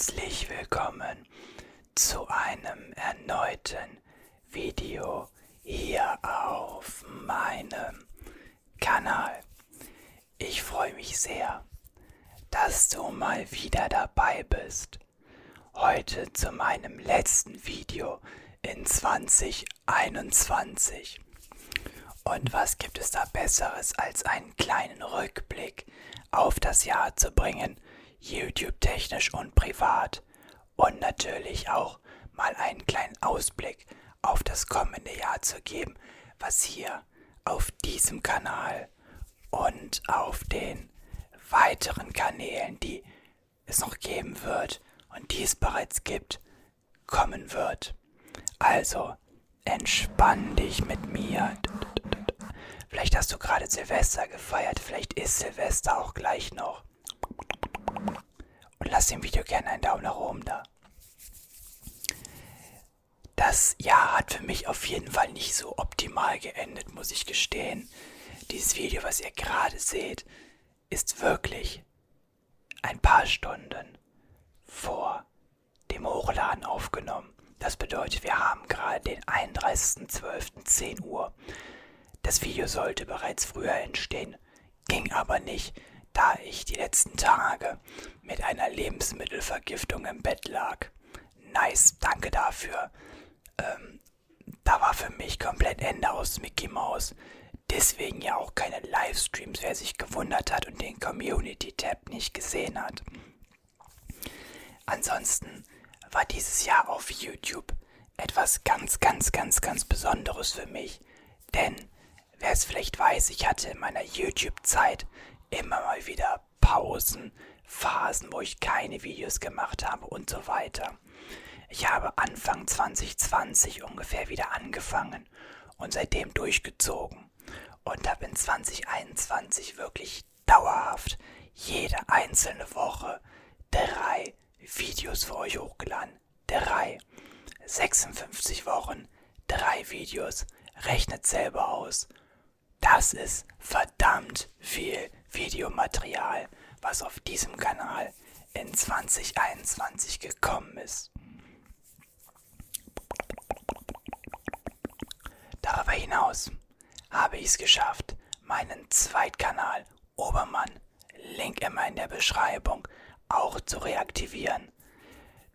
herzlich willkommen zu einem erneuten Video hier auf meinem Kanal. Ich freue mich sehr, dass du mal wieder dabei bist. Heute zu meinem letzten Video in 2021. Und was gibt es da Besseres, als einen kleinen Rückblick auf das Jahr zu bringen, YouTube technisch und privat und natürlich auch mal einen kleinen Ausblick auf das kommende Jahr zu geben, was hier auf diesem Kanal und auf den weiteren Kanälen, die es noch geben wird und die es bereits gibt, kommen wird. Also entspann dich mit mir. Vielleicht hast du gerade Silvester gefeiert, vielleicht ist Silvester auch gleich noch. Und lass dem Video gerne einen Daumen nach oben da. Das Jahr hat für mich auf jeden Fall nicht so optimal geendet, muss ich gestehen. Dieses Video, was ihr gerade seht, ist wirklich ein paar Stunden vor dem Hochladen aufgenommen. Das bedeutet, wir haben gerade den 31.12.10 Uhr. Das Video sollte bereits früher entstehen, ging aber nicht, da ich die letzten Tage mit einer Lebensmittelvergiftung im Bett lag. Nice, danke dafür. Ähm, da war für mich komplett Ende aus Mickey Mouse. Deswegen ja auch keine Livestreams, wer sich gewundert hat und den Community-Tab nicht gesehen hat. Ansonsten war dieses Jahr auf YouTube etwas ganz, ganz, ganz, ganz Besonderes für mich. Denn, wer es vielleicht weiß, ich hatte in meiner YouTube-Zeit immer mal wieder Pausen, Phasen, wo ich keine Videos gemacht habe und so weiter. Ich habe Anfang 2020 ungefähr wieder angefangen und seitdem durchgezogen und habe in 2021 wirklich dauerhaft jede einzelne Woche drei Videos für euch hochgeladen. Drei. 56 Wochen, drei Videos. Rechnet selber aus. Das ist verdammt viel Videomaterial, was auf diesem Kanal in 2021 gekommen ist. Darüber hinaus habe ich es geschafft, meinen Zweitkanal Obermann, Link immer in der Beschreibung, auch zu reaktivieren.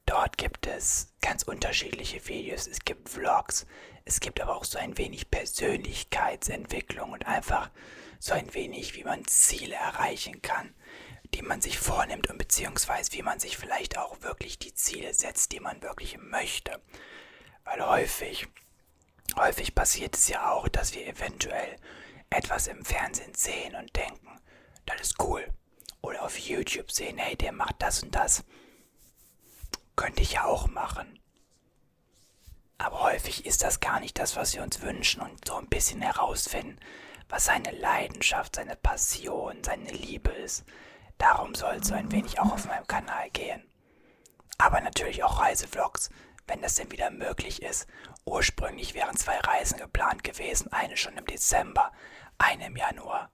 Dort gibt es ganz unterschiedliche Videos. Es gibt Vlogs, es gibt aber auch so ein wenig Persönlichkeitsentwicklung und einfach so ein wenig, wie man Ziele erreichen kann, die man sich vornimmt und beziehungsweise wie man sich vielleicht auch wirklich die Ziele setzt, die man wirklich möchte. Weil häufig, häufig passiert es ja auch, dass wir eventuell etwas im Fernsehen sehen und denken, das ist cool. Oder auf YouTube sehen, hey, der macht das und das. Könnte ich ja auch machen. Aber häufig ist das gar nicht das, was wir uns wünschen und so ein bisschen herausfinden, was seine Leidenschaft, seine Passion, seine Liebe ist. Darum soll es so ein wenig auch auf meinem Kanal gehen. Aber natürlich auch Reisevlogs, wenn das denn wieder möglich ist. Ursprünglich wären zwei Reisen geplant gewesen, eine schon im Dezember, eine im Januar.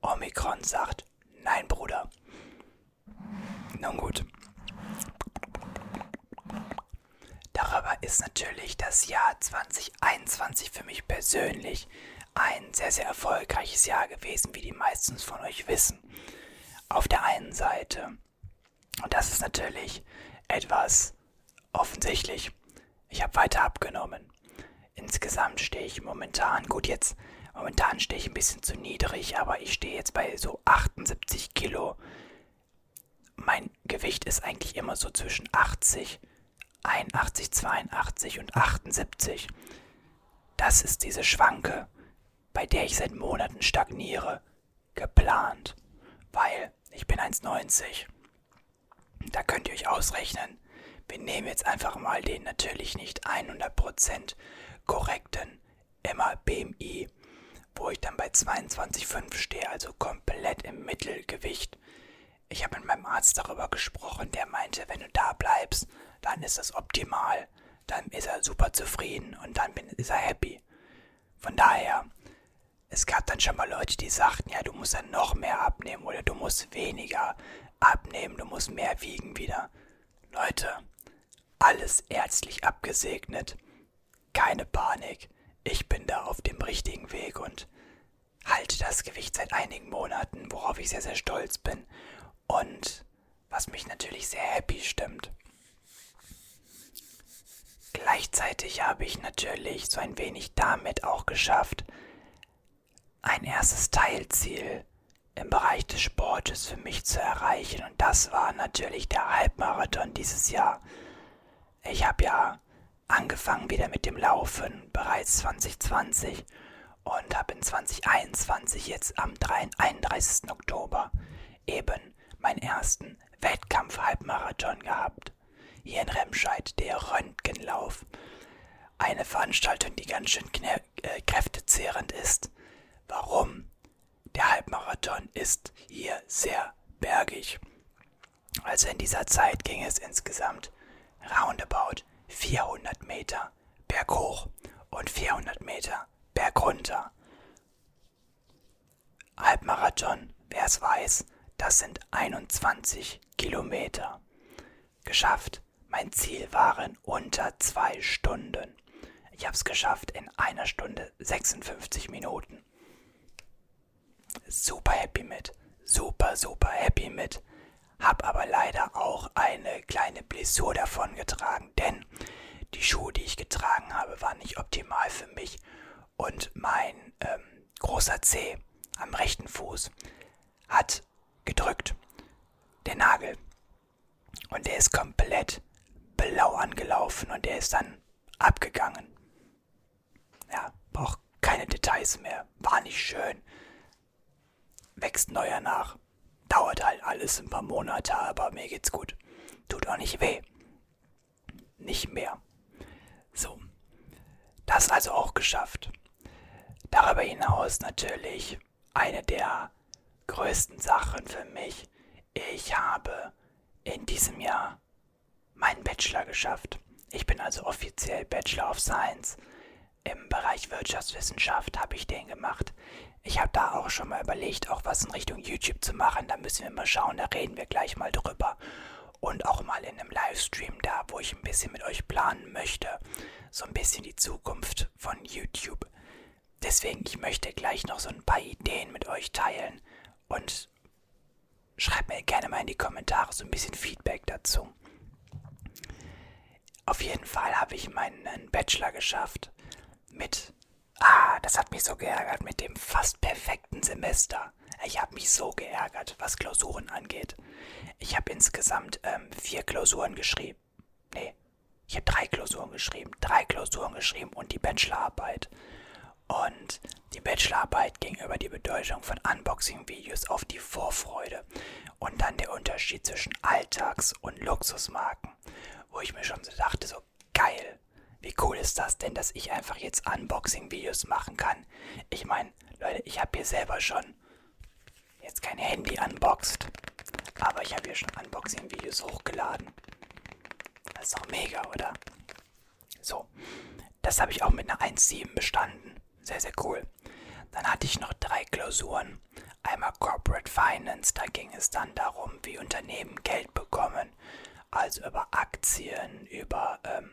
Omikron sagt, nein Bruder. Nun gut. Darüber ist natürlich das Jahr 2021 für mich persönlich ein sehr, sehr erfolgreiches Jahr gewesen, wie die meisten von euch wissen. Auf der einen Seite, und das ist natürlich etwas offensichtlich, ich habe weiter abgenommen. Insgesamt stehe ich momentan, gut jetzt, momentan stehe ich ein bisschen zu niedrig, aber ich stehe jetzt bei so 78 Kilo. Mein Gewicht ist eigentlich immer so zwischen 80, 81, 82 und 78. Das ist diese Schwanke, bei der ich seit Monaten stagniere, geplant, weil ich bin 1,90. Da könnt ihr euch ausrechnen. Wir nehmen jetzt einfach mal den natürlich nicht 100% korrekten immer BMI, wo ich dann bei 22,5 stehe, also komplett im Mittelgewicht. Ich habe mit meinem Arzt darüber gesprochen, der meinte, wenn du da bleibst, dann ist das optimal. Dann ist er super zufrieden und dann ist er happy. Von daher es gab dann schon mal Leute, die sagten, ja, du musst dann noch mehr abnehmen oder du musst weniger abnehmen, du musst mehr wiegen wieder. Leute, alles ärztlich abgesegnet. Keine Panik. Ich bin da auf dem richtigen Weg und halte das Gewicht seit einigen Monaten, worauf ich sehr, sehr stolz bin. Und was mich natürlich sehr happy stimmt. Gleichzeitig habe ich natürlich so ein wenig damit auch geschafft, ein erstes Teilziel im Bereich des Sportes für mich zu erreichen. Und das war natürlich der Halbmarathon dieses Jahr. Ich habe ja angefangen wieder mit dem Laufen bereits 2020 und habe in 2021 jetzt am 31. Oktober eben meinen ersten Wettkampf-Halbmarathon gehabt. Hier in Remscheid, der Röntgenlauf. Eine Veranstaltung, die ganz schön äh, kräftezehrend ist. Warum? Der Halbmarathon ist hier sehr bergig. Also in dieser Zeit ging es insgesamt roundabout 400 Meter berghoch und 400 Meter bergunter. Halbmarathon, wer es weiß, das sind 21 Kilometer. Geschafft. Mein Ziel waren unter zwei Stunden. Ich habe es geschafft in einer Stunde 56 Minuten. Super happy mit. Super, super happy mit. Hab aber leider auch eine kleine Blessur davon getragen, denn die Schuhe, die ich getragen habe, waren nicht optimal für mich und mein ähm, großer Zeh am rechten Fuß hat gedrückt. Der Nagel. Und der ist komplett blau angelaufen und der ist dann abgegangen. Ja, braucht keine Details mehr. War nicht schön. Wächst neuer nach. Dauert halt alles ein paar Monate, aber mir geht's gut. Tut auch nicht weh. Nicht mehr. So. Das also auch geschafft. Darüber hinaus natürlich eine der größten Sachen für mich. Ich habe in diesem Jahr meinen Bachelor geschafft. Ich bin also offiziell Bachelor of Science. Im Bereich Wirtschaftswissenschaft habe ich den gemacht. Ich habe da auch schon mal überlegt, auch was in Richtung YouTube zu machen. Da müssen wir mal schauen, da reden wir gleich mal drüber. Und auch mal in einem Livestream da, wo ich ein bisschen mit euch planen möchte. So ein bisschen die Zukunft von YouTube. Deswegen, ich möchte gleich noch so ein paar Ideen mit euch teilen. Und schreibt mir gerne mal in die Kommentare so ein bisschen Feedback dazu. Auf jeden Fall habe ich meinen Bachelor geschafft mit Ah, das hat mich so geärgert mit dem fast perfekten Semester. Ich habe mich so geärgert, was Klausuren angeht. Ich habe insgesamt ähm, vier Klausuren geschrieben. Nee, ich habe drei Klausuren geschrieben. Drei Klausuren geschrieben und die Bachelorarbeit. Und die Bachelorarbeit ging über die Bedeutung von Unboxing-Videos auf die Vorfreude und dann der Unterschied zwischen Alltags- und Luxusmarken, wo ich mir schon so dachte, so geil, wie cool ist das denn, dass ich einfach jetzt Unboxing-Videos machen kann? Ich meine, Leute, ich habe hier selber schon jetzt kein Handy unboxed, aber ich habe hier schon Unboxing-Videos hochgeladen. Das ist doch mega, oder? So, das habe ich auch mit einer 1.7 bestanden. Sehr, sehr cool. Dann hatte ich noch drei Klausuren. Einmal Corporate Finance, da ging es dann darum, wie Unternehmen Geld bekommen. Also über Aktien, über ähm,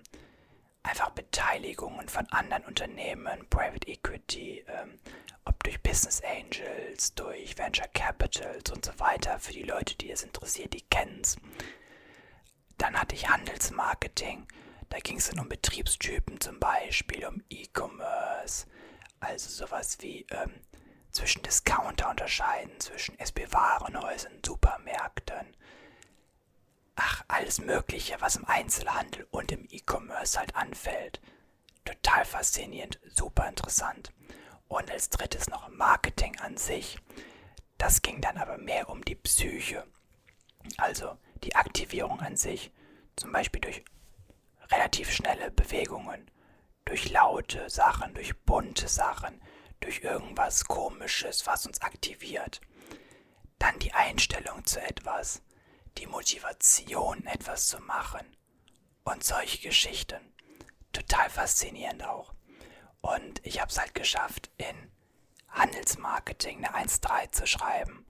einfach Beteiligungen von anderen Unternehmen, Private Equity, ähm, ob durch Business Angels, durch Venture Capitals und so weiter. Für die Leute, die es interessiert, die kennen es. Dann hatte ich Handelsmarketing. Da ging es dann um Betriebstypen zum Beispiel, um E-Commerce. Also sowas wie ähm, zwischen Discounter unterscheiden, zwischen SB-Warenhäusern, Supermärkten, ach, alles Mögliche, was im Einzelhandel und im E-Commerce halt anfällt. Total faszinierend, super interessant. Und als drittes noch Marketing an sich. Das ging dann aber mehr um die Psyche. Also die Aktivierung an sich. Zum Beispiel durch relativ schnelle Bewegungen, durch laute Sachen, durch bunte Sachen, durch irgendwas Komisches, was uns aktiviert. Dann die Einstellung zu etwas die Motivation, etwas zu machen. Und solche Geschichten. Total faszinierend auch. Und ich habe es halt geschafft, in Handelsmarketing eine 1.3 zu schreiben.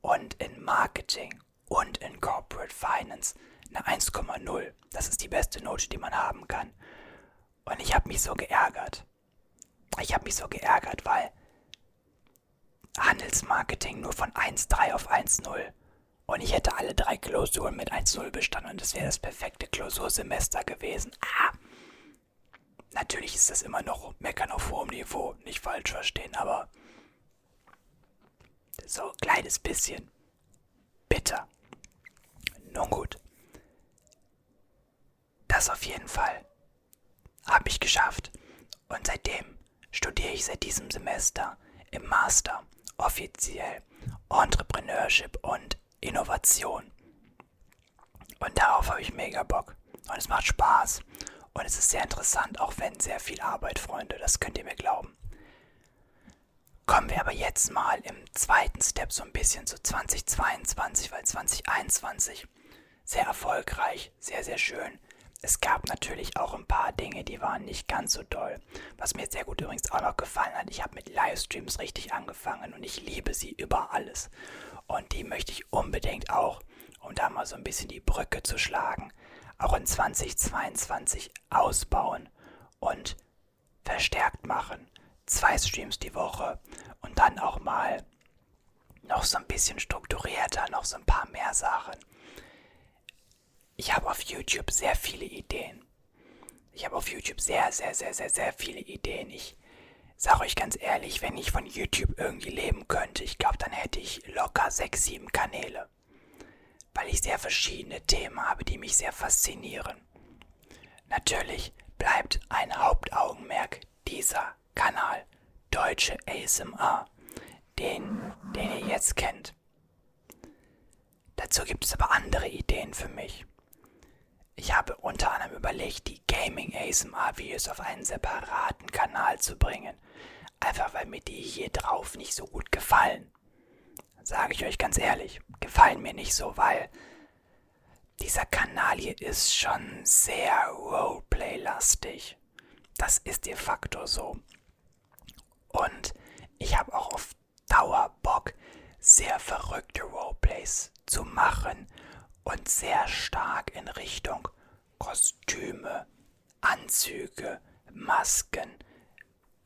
Und in Marketing und in Corporate Finance eine 1,0. Das ist die beste Note, die man haben kann. Und ich habe mich so geärgert. Ich habe mich so geärgert, weil Handelsmarketing nur von 1,3 auf 1,0. Und ich hätte alle drei Klausuren mit 1,0 bestanden und das wäre das perfekte Klausursemester gewesen. Ah! Natürlich ist das immer noch Meckern auf hohem Niveau, nicht falsch verstehen, aber so ein kleines bisschen bitter. Nun gut. Das auf jeden Fall habe ich geschafft. Und seitdem studiere ich seit diesem Semester im Master offiziell Entrepreneurship und Innovation. Und darauf habe ich mega Bock. Und es macht Spaß. Und es ist sehr interessant, auch wenn sehr viel Arbeit, Freunde. Das könnt ihr mir glauben. Kommen wir aber jetzt mal im zweiten Step so ein bisschen zu 2022, weil 2021 sehr erfolgreich, sehr, sehr schön. Es gab natürlich auch ein paar Dinge, die waren nicht ganz so doll. Was mir sehr gut übrigens auch noch gefallen hat, ich habe mit Livestreams richtig angefangen und ich liebe sie über alles. Und die möchte ich unbedingt auch, um da mal so ein bisschen die Brücke zu schlagen, auch in 2022 ausbauen und verstärkt machen. Zwei Streams die Woche und dann auch mal noch so ein bisschen strukturierter, noch so ein paar mehr Sachen. Ich habe auf YouTube sehr viele Ideen. Ich habe auf YouTube sehr, sehr, sehr, sehr, sehr viele Ideen. Ich sage euch ganz ehrlich, wenn ich von YouTube irgendwie leben könnte, ich glaube, dann hätte ich locker sechs, sieben Kanäle. Weil ich sehr verschiedene Themen habe, die mich sehr faszinieren. Natürlich bleibt ein Hauptaugenmerk dieser Kanal Deutsche ASMR, den, den ihr jetzt kennt. Dazu gibt es aber andere Ideen für mich. Ich habe unter anderem überlegt, die Gaming ASMR Videos auf einen separaten Kanal zu bringen. Einfach weil mir die hier drauf nicht so gut gefallen. Sage ich euch ganz ehrlich, gefallen mir nicht so, weil dieser Kanal hier ist schon sehr Roleplay-lastig. Das ist de facto so. Und ich habe auch auf Dauer Bock, sehr verrückte Roleplays zu machen und sehr stark in Richtung Kostüme, Anzüge, Masken,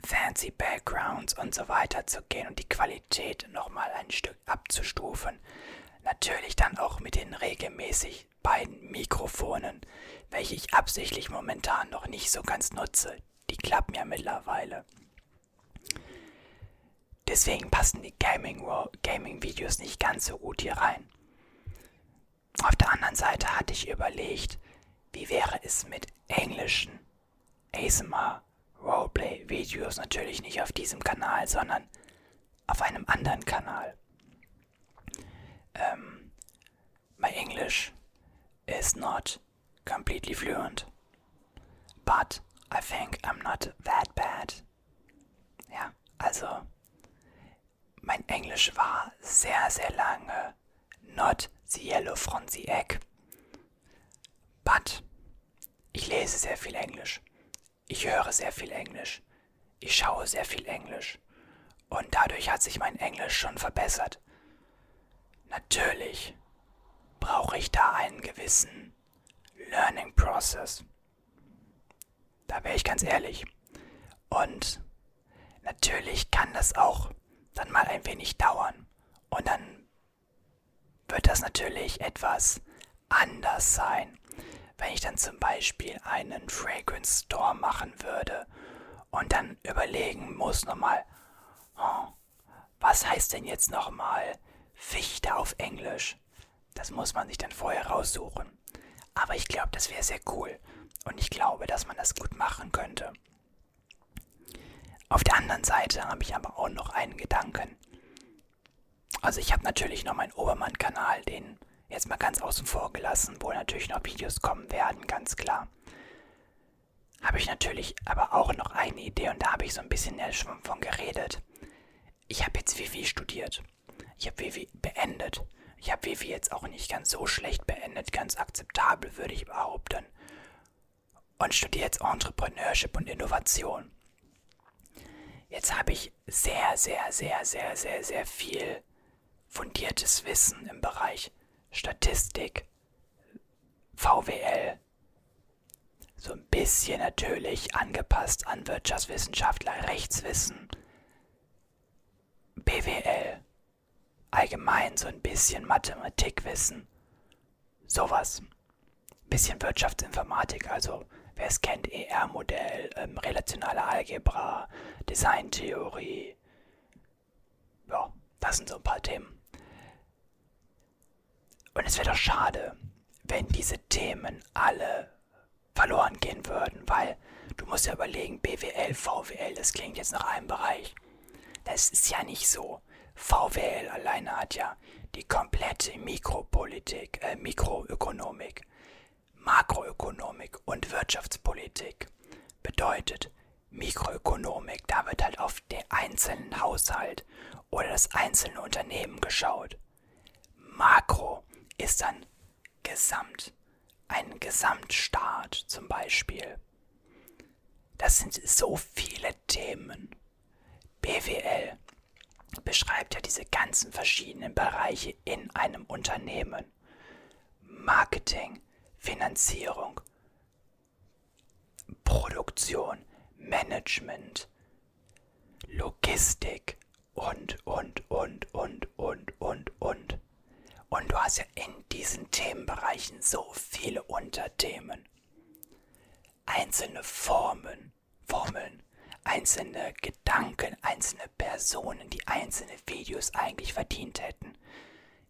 fancy Backgrounds und so weiter zu gehen und die Qualität nochmal ein Stück abzustufen. Natürlich dann auch mit den regelmäßig beiden Mikrofonen, welche ich absichtlich momentan noch nicht so ganz nutze. Die klappen ja mittlerweile. Deswegen passen die Gaming-Videos Gaming nicht ganz so gut hier rein. Anderen Seite hatte ich überlegt, wie wäre es mit englischen ASMR Roleplay Videos, natürlich nicht auf diesem Kanal, sondern auf einem anderen Kanal. Um, my English is not completely fluent, but I think I'm not that bad. Ja, also mein Englisch war sehr, sehr lange not yellow from the egg. But ich lese sehr viel Englisch. Ich höre sehr viel Englisch. Ich schaue sehr viel Englisch. Und dadurch hat sich mein Englisch schon verbessert. Natürlich brauche ich da einen gewissen Learning Process. Da wäre ich ganz ehrlich. Und natürlich kann das auch dann mal ein wenig dauern. Und dann wird das natürlich etwas anders sein, wenn ich dann zum Beispiel einen Fragrance Store machen würde und dann überlegen muss nochmal, oh, was heißt denn jetzt nochmal Fichte auf Englisch? Das muss man sich dann vorher raussuchen. Aber ich glaube, das wäre sehr cool und ich glaube, dass man das gut machen könnte. Auf der anderen Seite habe ich aber auch noch einen Gedanken. Also ich habe natürlich noch meinen Obermann-Kanal, den jetzt mal ganz außen vor gelassen, wo natürlich noch Videos kommen werden, ganz klar. Habe ich natürlich aber auch noch eine Idee und da habe ich so ein bisschen schon von geredet. Ich habe jetzt WW studiert. Ich habe WW beendet. Ich habe WW jetzt auch nicht ganz so schlecht beendet, ganz akzeptabel würde ich behaupten. Und studiere jetzt Entrepreneurship und Innovation. Jetzt habe ich sehr, sehr, sehr, sehr, sehr, sehr viel fundiertes Wissen im Bereich Statistik, VWL. So ein bisschen natürlich angepasst an Wirtschaftswissenschaftler, Rechtswissen. BWL. Allgemein so ein bisschen Mathematikwissen. Sowas. Bisschen Wirtschaftsinformatik, also wer es kennt, ER-Modell, ähm, relationale Algebra, Designtheorie. Ja, das sind so ein paar Themen. Und es wäre doch schade, wenn diese Themen alle verloren gehen würden, weil du musst ja überlegen, BWL, VWL, das klingt jetzt nach einem Bereich. Das ist ja nicht so. VWL alleine hat ja die komplette Mikropolitik, äh, Mikroökonomik, Makroökonomik und Wirtschaftspolitik. Bedeutet, Mikroökonomik, da wird halt auf den einzelnen Haushalt oder das einzelne Unternehmen geschaut. Makro ist dann Gesamt, ein Gesamtstaat zum Beispiel. Das sind so viele Themen. BWL beschreibt ja diese ganzen verschiedenen Bereiche in einem Unternehmen. Marketing, Finanzierung, Produktion, Management, Logistik und, und, und, und, und. Ja in diesen Themenbereichen so viele Unterthemen. Einzelne Formen, Formeln, einzelne Gedanken, einzelne Personen, die einzelne Videos eigentlich verdient hätten.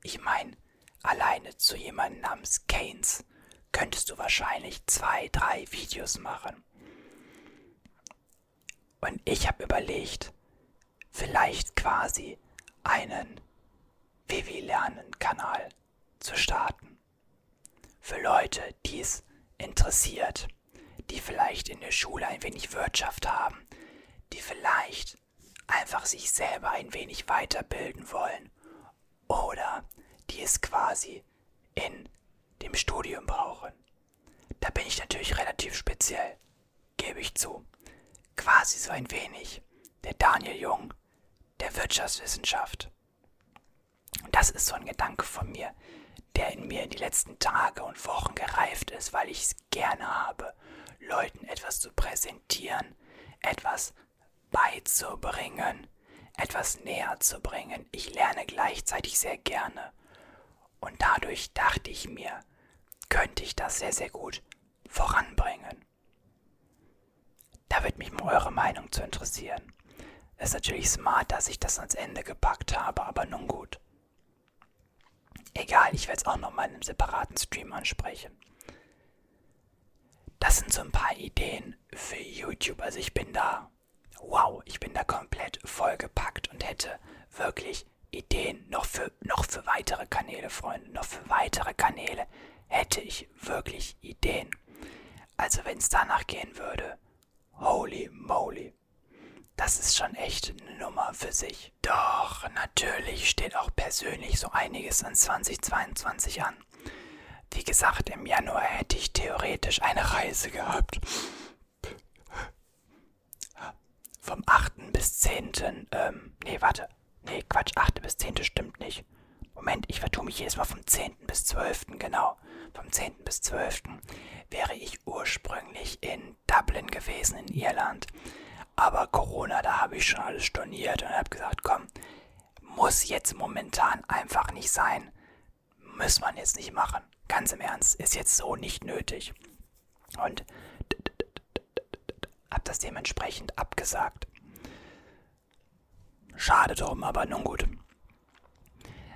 Ich meine, alleine zu jemandem namens Keynes könntest du wahrscheinlich zwei, drei Videos machen. Und ich habe überlegt, vielleicht quasi einen Vivi Lernen Kanal zu starten. Für Leute, die es interessiert, die vielleicht in der Schule ein wenig Wirtschaft haben, die vielleicht einfach sich selber ein wenig weiterbilden wollen oder die es quasi in dem Studium brauchen. Da bin ich natürlich relativ speziell, gebe ich zu. Quasi so ein wenig der Daniel Jung der Wirtschaftswissenschaft. Und das ist so ein Gedanke von mir, der in mir in die letzten Tage und Wochen gereift ist, weil ich es gerne habe, Leuten etwas zu präsentieren, etwas beizubringen, etwas näher zu bringen. Ich lerne gleichzeitig sehr gerne. Und dadurch dachte ich mir, könnte ich das sehr, sehr gut voranbringen. Da wird mich mal eure Meinung zu interessieren. Ist natürlich smart, dass ich das ans Ende gepackt habe, aber nun gut. Egal, ich werde es auch nochmal in einem separaten Stream ansprechen. Das sind so ein paar Ideen für YouTube. Also ich bin da, wow, ich bin da komplett vollgepackt und hätte wirklich Ideen noch für, noch für weitere Kanäle, Freunde. Noch für weitere Kanäle hätte ich wirklich Ideen. Also wenn es danach gehen würde, holy moly. Das ist schon echt eine Nummer für sich. Doch, natürlich steht auch persönlich so einiges an 2022 an. Wie gesagt, im Januar hätte ich theoretisch eine Reise gehabt. Vom 8. bis 10. Ähm, nee, warte. Nee, Quatsch, 8. bis 10. stimmt nicht. Moment, ich vertue mich jedes Mal vom 10. bis 12. genau. Vom 10. bis 12. wäre ich ursprünglich in Dublin gewesen, in Irland. Aber Corona, da habe ich schon alles storniert und habe gesagt, komm, muss jetzt momentan einfach nicht sein. Muss man jetzt nicht machen. Ganz im Ernst, ist jetzt so nicht nötig. Und habe das dementsprechend abgesagt. Schade drum, aber nun gut.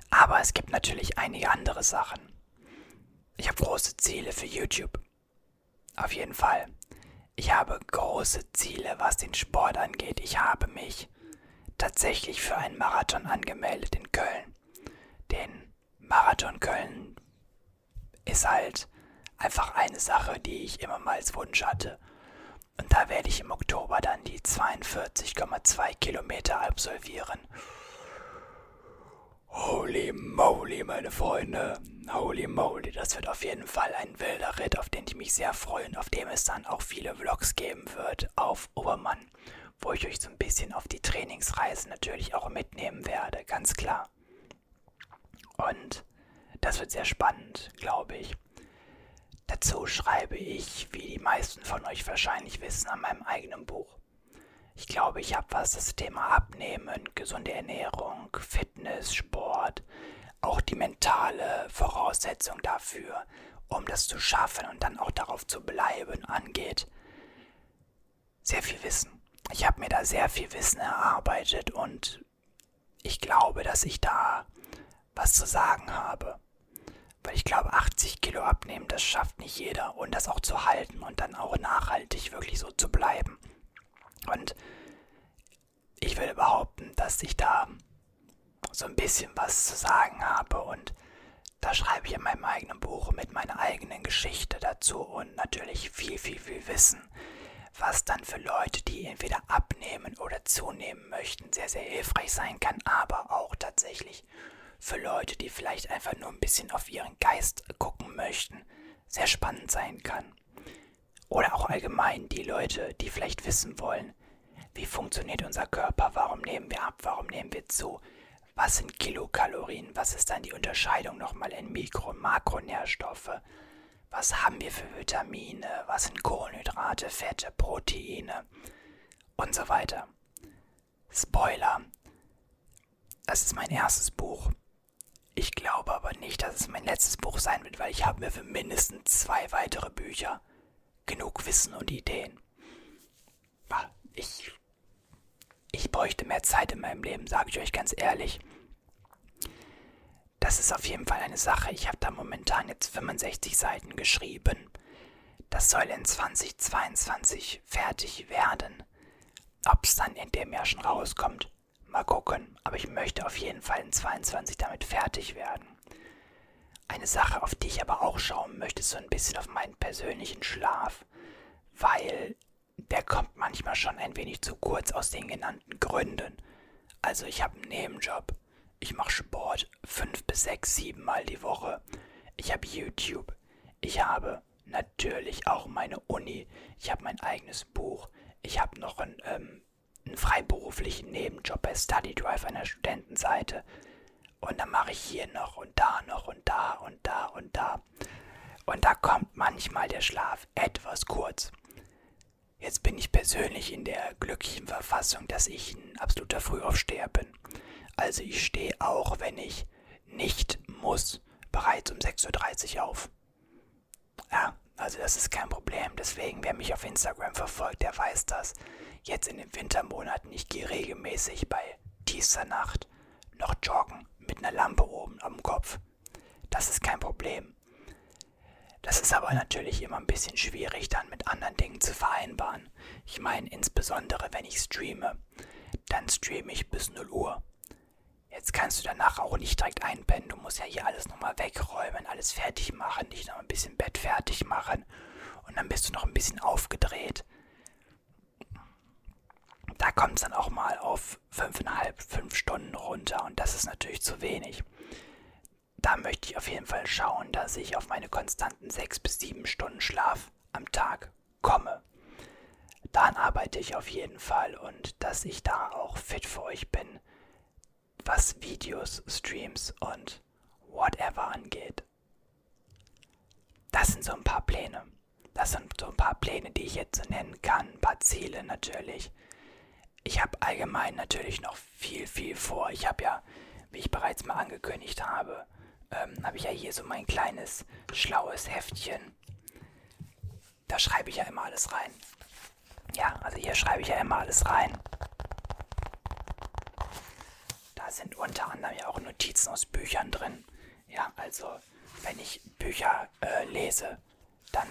Aber es gibt natürlich einige andere Sachen. Ich habe große Ziele für YouTube. Auf jeden Fall. Ich habe große Ziele, was den Sport angeht. Ich habe mich tatsächlich für einen Marathon angemeldet in Köln. Den Marathon Köln ist halt einfach eine Sache, die ich immer mal als Wunsch hatte. Und da werde ich im Oktober dann die 42,2 Kilometer absolvieren. Holy moly, meine Freunde. Holy moly, das wird auf jeden Fall ein wilder Ritt, auf den ich mich sehr freue und auf dem es dann auch viele Vlogs geben wird auf Obermann, wo ich euch so ein bisschen auf die Trainingsreise natürlich auch mitnehmen werde, ganz klar. Und das wird sehr spannend, glaube ich. Dazu schreibe ich, wie die meisten von euch wahrscheinlich wissen, an meinem eigenen Buch. Ich glaube, ich habe was das Thema Abnehmen, gesunde Ernährung, Fitness, Sport, auch die mentale Voraussetzung dafür, um das zu schaffen und dann auch darauf zu bleiben, angeht. Sehr viel Wissen. Ich habe mir da sehr viel Wissen erarbeitet und ich glaube, dass ich da was zu sagen habe. Weil ich glaube, 80 Kilo abnehmen, das schafft nicht jeder. Und das auch zu halten und dann auch nachhaltig wirklich so zu bleiben. Und ich will behaupten, dass ich da so ein bisschen was zu sagen habe. Und da schreibe ich in meinem eigenen Buch mit meiner eigenen Geschichte dazu und natürlich viel, viel, viel Wissen was dann für Leute, die entweder abnehmen oder zunehmen möchten, sehr, sehr hilfreich sein kann, aber auch tatsächlich für Leute, die vielleicht einfach nur ein bisschen auf ihren Geist gucken möchten, sehr spannend sein kann. Oder auch allgemein die Leute, die vielleicht wissen wollen, wie funktioniert unser Körper, warum nehmen wir ab, warum nehmen wir zu, was sind Kilokalorien, was ist dann die Unterscheidung nochmal in Mikro- und Makronährstoffe, was haben wir für Vitamine, was sind Kohlenhydrate, Fette, Proteine und so weiter. Spoiler, das ist mein erstes Buch. Ich glaube aber nicht, dass es mein letztes Buch sein wird, weil ich habe mir für mindestens zwei weitere Bücher genug Wissen und Ideen. Ich, ich bräuchte mehr Zeit in meinem Leben, sage ich euch ganz ehrlich das ist auf jeden Fall eine Sache. Ich habe da momentan jetzt 65 Seiten geschrieben. Das soll in 2022 fertig werden. Ob es dann in dem Jahr schon rauskommt, mal gucken. Aber ich möchte auf jeden Fall in 22 damit fertig werden. Eine Sache, auf die ich aber auch schauen möchte, ist so ein bisschen auf meinen persönlichen Schlaf. Weil der kommt manchmal schon ein wenig zu kurz aus den genannten Gründen. Also ich habe einen Nebenjob ich mache Sport fünf bis sechs, sieben Mal die Woche. Ich habe YouTube. Ich habe natürlich auch meine Uni. Ich habe mein eigenes Buch. Ich habe noch einen, ähm, einen freiberuflichen Nebenjob bei Study Drive an der Studentenseite. Und dann mache ich hier noch und da noch und da und da und da. Und da kommt manchmal der Schlaf etwas kurz. Jetzt bin ich persönlich in der glücklichen Verfassung, dass ich ein absoluter Frühaufsteher bin. Also ich stehe auch, wenn ich nicht muss, bereits um 6.30 Uhr auf. Ja, also das ist kein Problem. Deswegen, wer mich auf Instagram verfolgt, der weiß das. Jetzt in den Wintermonaten, ich gehe regelmäßig bei tiefster Nacht noch joggen mit einer Lampe oben am Kopf. Das ist kein Problem. Das ist aber natürlich immer ein bisschen schwierig dann mit anderen Dingen zu vereinbaren. Ich meine, insbesondere wenn ich streame, dann streame ich bis 0 Uhr. Jetzt kannst du danach auch nicht direkt einpennen. Du musst ja hier alles nochmal wegräumen, alles fertig machen, dich noch ein bisschen Bett fertig machen. Und dann bist du noch ein bisschen aufgedreht. Da kommt es dann auch mal auf 5,5, 5 Stunden runter und das ist natürlich zu wenig. Da möchte ich auf jeden Fall schauen, dass ich auf meine konstanten 6 bis 7 Stunden Schlaf am Tag komme. Daran arbeite ich auf jeden Fall und dass ich da auch fit für euch bin was Videos, Streams und whatever angeht. Das sind so ein paar Pläne. Das sind so ein paar Pläne, die ich jetzt so nennen kann. Ein paar Ziele natürlich. Ich habe allgemein natürlich noch viel, viel vor. Ich habe ja, wie ich bereits mal angekündigt habe, ähm, habe ich ja hier so mein kleines, schlaues Heftchen. Da schreibe ich ja immer alles rein. Ja, also hier schreibe ich ja immer alles rein. Da sind unter anderem ja auch Notizen aus Büchern drin. Ja, also wenn ich Bücher äh, lese, dann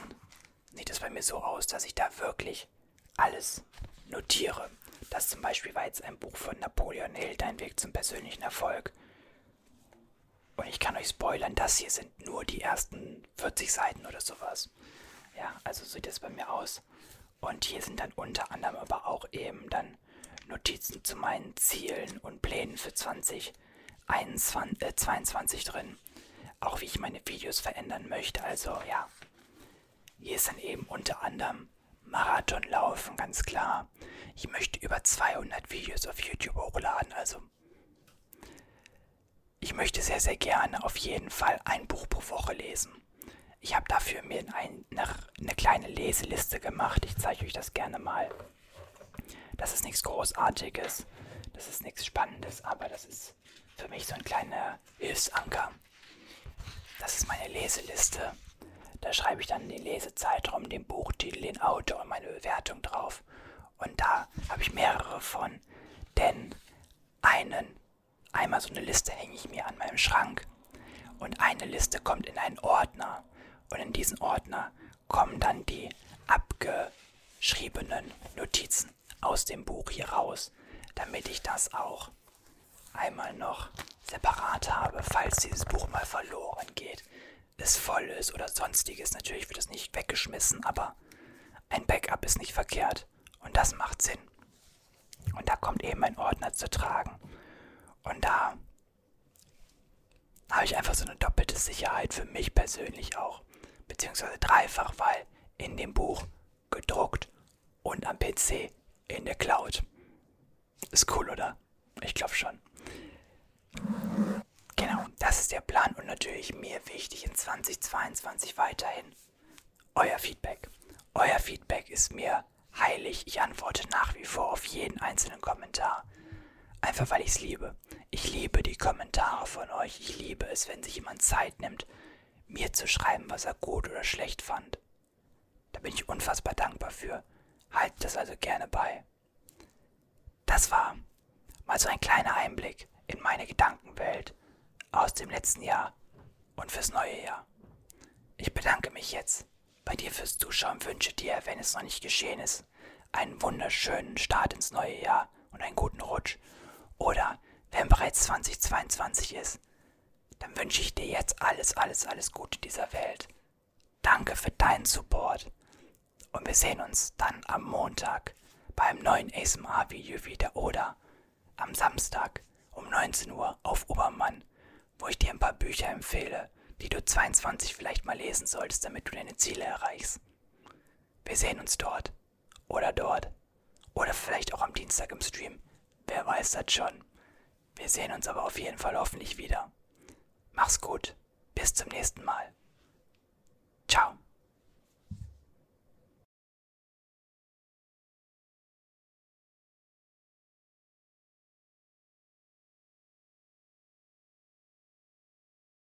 sieht es bei mir so aus, dass ich da wirklich alles notiere. Das zum Beispiel war jetzt ein Buch von Napoleon Hill, Dein Weg zum persönlichen Erfolg. Und ich kann euch spoilern, das hier sind nur die ersten 40 Seiten oder sowas. Ja, also sieht es bei mir aus. Und hier sind dann unter anderem aber auch eben dann Notizen zu meinen Zielen und Plänen für 2022 äh, drin. Auch wie ich meine Videos verändern möchte. Also ja, hier ist dann eben unter anderem Marathon laufen, ganz klar. Ich möchte über 200 Videos auf YouTube hochladen, also ich möchte sehr, sehr gerne auf jeden Fall ein Buch pro Woche lesen. Ich habe dafür mir ein, eine, eine kleine Leseliste gemacht. Ich zeige euch das gerne mal. Das ist nichts Großartiges. Das ist nichts Spannendes, aber das ist für mich so ein kleiner Hilfsanker. Das ist meine Leseliste. Da schreibe ich dann den Lesezeitraum, den Buchtitel, den Autor und meine Bewertung drauf. Und da habe ich mehrere von. Denn einen, einmal so eine Liste hänge ich mir an meinem Schrank. Und eine Liste kommt in einen Ordner. Und in diesen Ordner kommen dann die abgeschriebenen Notizen aus dem Buch hier raus, damit ich das auch einmal noch separat habe, falls dieses Buch mal verloren geht, es voll ist oder sonstiges. Natürlich wird es nicht weggeschmissen, aber ein Backup ist nicht verkehrt und das macht Sinn. Und da kommt eben ein Ordner zu tragen. Und da habe ich einfach so eine doppelte Sicherheit für mich persönlich auch. Beziehungsweise dreifach, weil in dem Buch gedruckt und am PC in der Cloud. Ist cool, oder? Ich glaube schon. Genau, das ist der Plan und natürlich mir wichtig in 2022 weiterhin euer Feedback. Euer Feedback ist mir heilig. Ich antworte nach wie vor auf jeden einzelnen Kommentar. Einfach weil ich es liebe. Ich liebe die Kommentare von euch. Ich liebe es, wenn sich jemand Zeit nimmt, mir zu schreiben, was er gut oder schlecht fand. Da bin ich unfassbar dankbar für. Haltet das also gerne bei. Das war mal so ein kleiner Einblick in meine Gedankenwelt aus dem letzten Jahr und fürs neue Jahr. Ich bedanke mich jetzt bei dir fürs Zuschauen, wünsche dir, wenn es noch nicht geschehen ist, einen wunderschönen Start ins neue Jahr und einen guten Rutsch. Oder wenn bereits 2022 ist, dann wünsche ich dir jetzt alles, alles, alles Gute dieser Welt. Danke für deinen Support. Und wir sehen uns dann am Montag beim neuen ASMR-Video wieder oder am Samstag um 19 Uhr auf Obermann, wo ich dir ein paar Bücher empfehle, die du 22 vielleicht mal lesen solltest, damit du deine Ziele erreichst. Wir sehen uns dort oder dort oder vielleicht auch am Dienstag im Stream. Wer weiß das schon. Wir sehen uns aber auf jeden Fall hoffentlich wieder. Mach's gut. Bis zum nächsten Mal. Ciao.